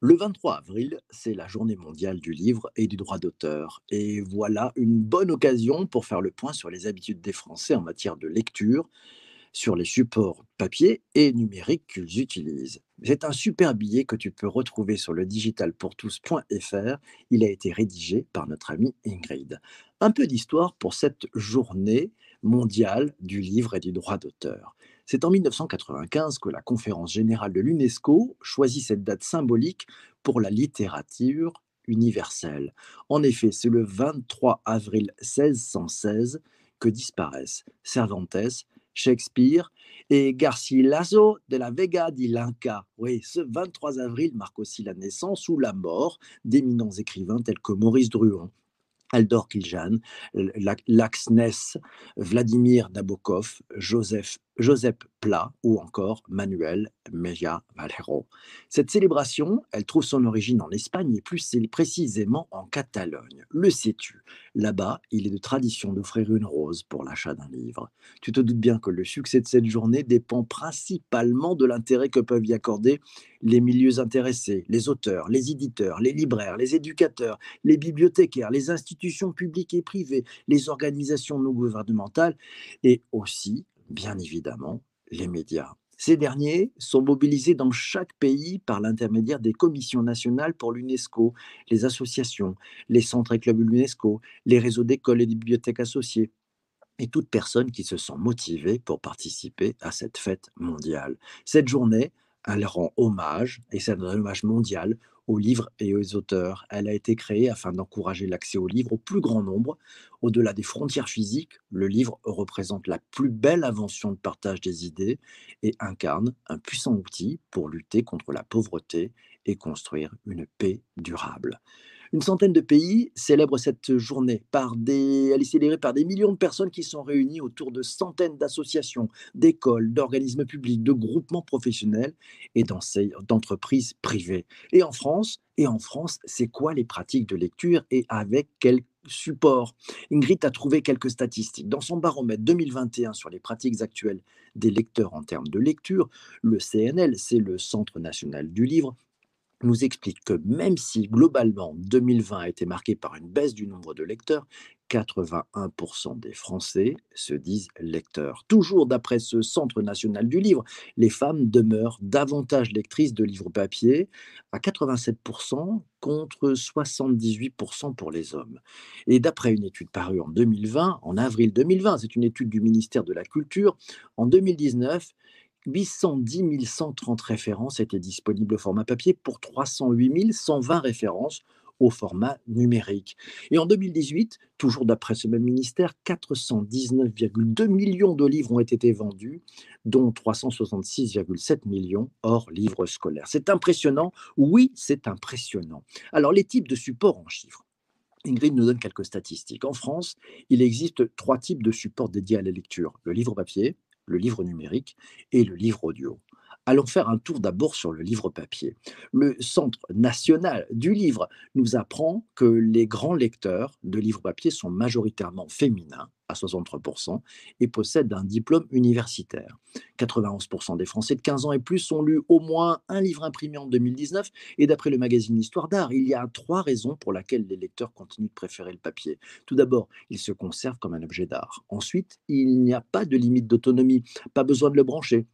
Le 23 avril, c'est la journée mondiale du livre et du droit d'auteur. Et voilà une bonne occasion pour faire le point sur les habitudes des Français en matière de lecture, sur les supports papier et numériques qu'ils utilisent. C'est un super billet que tu peux retrouver sur le digitalpourtous.fr. Il a été rédigé par notre amie Ingrid. Un peu d'histoire pour cette journée mondiale du livre et du droit d'auteur. C'est en 1995 que la conférence générale de l'UNESCO choisit cette date symbolique pour la littérature universelle. En effet, c'est le 23 avril 1616 que disparaissent Cervantes, Shakespeare et Garcilaso de la Vega di Lanca. Oui, ce 23 avril marque aussi la naissance ou la mort d'éminents écrivains tels que Maurice Druon, Aldor Kiljan, Laxness, Vladimir Nabokov, Joseph Joseph Pla ou encore Manuel Meja Valero. Cette célébration, elle trouve son origine en Espagne et plus précisément en Catalogne. Le sais-tu? Là-bas, il est de tradition d'offrir une rose pour l'achat d'un livre. Tu te doutes bien que le succès de cette journée dépend principalement de l'intérêt que peuvent y accorder les milieux intéressés, les auteurs, les éditeurs, les libraires, les éducateurs, les bibliothécaires, les institutions publiques et privées, les organisations non gouvernementales et aussi bien évidemment, les médias. Ces derniers sont mobilisés dans chaque pays par l'intermédiaire des commissions nationales pour l'UNESCO, les associations, les centres et clubs UNESCO, les réseaux d'écoles et de bibliothèques associées, et toute personne qui se sent motivée pour participer à cette fête mondiale. Cette journée, elle rend hommage, et c'est un hommage mondial, aux livres et aux auteurs. Elle a été créée afin d'encourager l'accès aux livres au plus grand nombre. Au-delà des frontières physiques, le livre représente la plus belle invention de partage des idées et incarne un puissant outil pour lutter contre la pauvreté et construire une paix durable. Une centaine de pays célèbrent cette journée. Par des, elle est célébrée par des millions de personnes qui sont réunies autour de centaines d'associations, d'écoles, d'organismes publics, de groupements professionnels et d'entreprises privées. Et en France, et en France, c'est quoi les pratiques de lecture et avec quel support? Ingrid a trouvé quelques statistiques. Dans son baromètre 2021 sur les pratiques actuelles des lecteurs en termes de lecture, le CNL, c'est le Centre national du livre, nous explique que même si globalement 2020 a été marqué par une baisse du nombre de lecteurs, 81% des Français se disent lecteurs. Toujours d'après ce Centre national du livre, les femmes demeurent davantage lectrices de livres papier, à 87% contre 78% pour les hommes. Et d'après une étude parue en 2020, en avril 2020, c'est une étude du ministère de la Culture, en 2019, 810 130 références étaient disponibles au format papier pour 308 120 références au format numérique. Et en 2018, toujours d'après ce même ministère, 419,2 millions de livres ont été vendus, dont 366,7 millions hors livres scolaires. C'est impressionnant, oui, c'est impressionnant. Alors les types de supports en chiffres. Ingrid nous donne quelques statistiques. En France, il existe trois types de supports dédiés à la lecture. Le livre papier, le livre numérique et le livre audio. Allons faire un tour d'abord sur le livre papier. Le Centre national du livre nous apprend que les grands lecteurs de livres papier sont majoritairement féminins, à 63%, et possèdent un diplôme universitaire. 91% des Français de 15 ans et plus ont lu au moins un livre imprimé en 2019, et d'après le magazine Histoire d'art, il y a trois raisons pour lesquelles les lecteurs continuent de préférer le papier. Tout d'abord, il se conserve comme un objet d'art. Ensuite, il n'y a pas de limite d'autonomie, pas besoin de le brancher.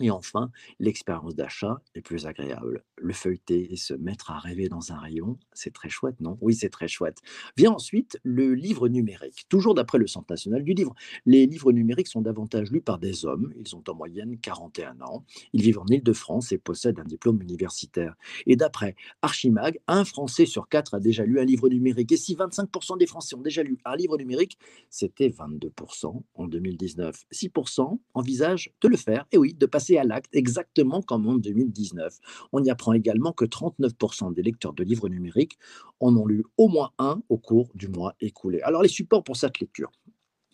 Et enfin, l'expérience d'achat est plus agréable. Le feuilleter et se mettre à rêver dans un rayon, c'est très chouette, non? Oui, c'est très chouette. Vient ensuite le livre numérique. Toujours d'après le Centre national du livre, les livres numériques sont davantage lus par des hommes. Ils ont en moyenne 41 ans. Ils vivent en Île-de-France et possèdent un diplôme universitaire. Et d'après Archimag, un Français sur quatre a déjà lu un livre numérique. Et si 25% des Français ont déjà lu un livre numérique, c'était 22% en 2019. 6% envisagent de le faire. Et oui, de passer à l'acte, exactement comme en 2019. On y apprend également que 39% des lecteurs de livres numériques en ont lu au moins un au cours du mois écoulé. Alors les supports pour cette lecture,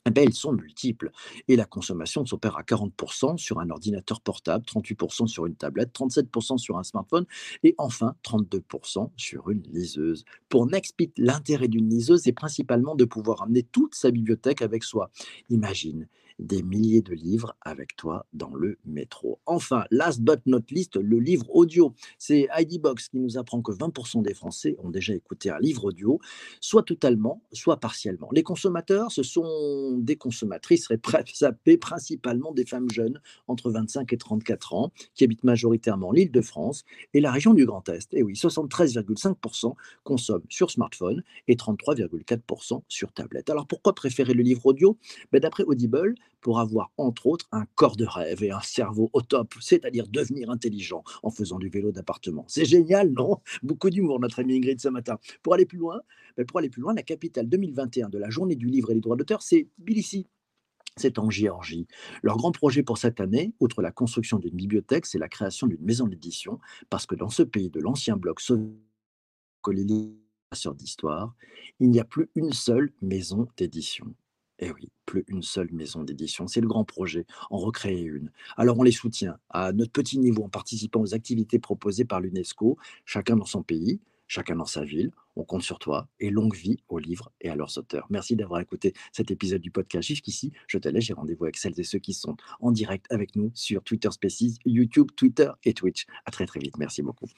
eh bien, ils sont multiples. Et la consommation s'opère à 40% sur un ordinateur portable, 38% sur une tablette, 37% sur un smartphone et enfin 32% sur une liseuse. Pour Nextbit, l'intérêt d'une liseuse est principalement de pouvoir amener toute sa bibliothèque avec soi. Imagine, des milliers de livres avec toi dans le métro. Enfin, last but not least, le livre audio. C'est ID Box qui nous apprend que 20% des Français ont déjà écouté un livre audio, soit totalement, soit partiellement. Les consommateurs, ce sont des consommatrices sapées, principalement des femmes jeunes entre 25 et 34 ans, qui habitent majoritairement l'île de France et la région du Grand Est. Et oui, 73,5% consomment sur smartphone et 33,4% sur tablette. Alors pourquoi préférer le livre audio? Ben, D'après Audible, pour avoir entre autres un corps de rêve et un cerveau au top, c'est-à-dire devenir intelligent en faisant du vélo d'appartement. C'est génial, non? Beaucoup d'humour, notre ami Ingrid ce matin. Pour aller plus loin, ben, pour aller plus loin, la capitale 2021 de la journée du livre et des droits d'auteur, c'est Tbilissi. C'est en Géorgie. Leur grand projet pour cette année, outre la construction d'une bibliothèque, c'est la création d'une maison d'édition, parce que dans ce pays de l'ancien bloc soviétique, d'histoire, il n'y a plus une seule maison d'édition. Eh oui, plus une seule maison d'édition. C'est le grand projet, en recréer une. Alors on les soutient à notre petit niveau en participant aux activités proposées par l'UNESCO, chacun dans son pays, chacun dans sa ville. On compte sur toi et longue vie aux livres et à leurs auteurs. Merci d'avoir écouté cet épisode du podcast Jusqu'ici, je te laisse, j'ai rendez-vous avec celles et ceux qui sont en direct avec nous sur Twitter Spaces, YouTube, Twitter et Twitch. À très très vite. Merci beaucoup.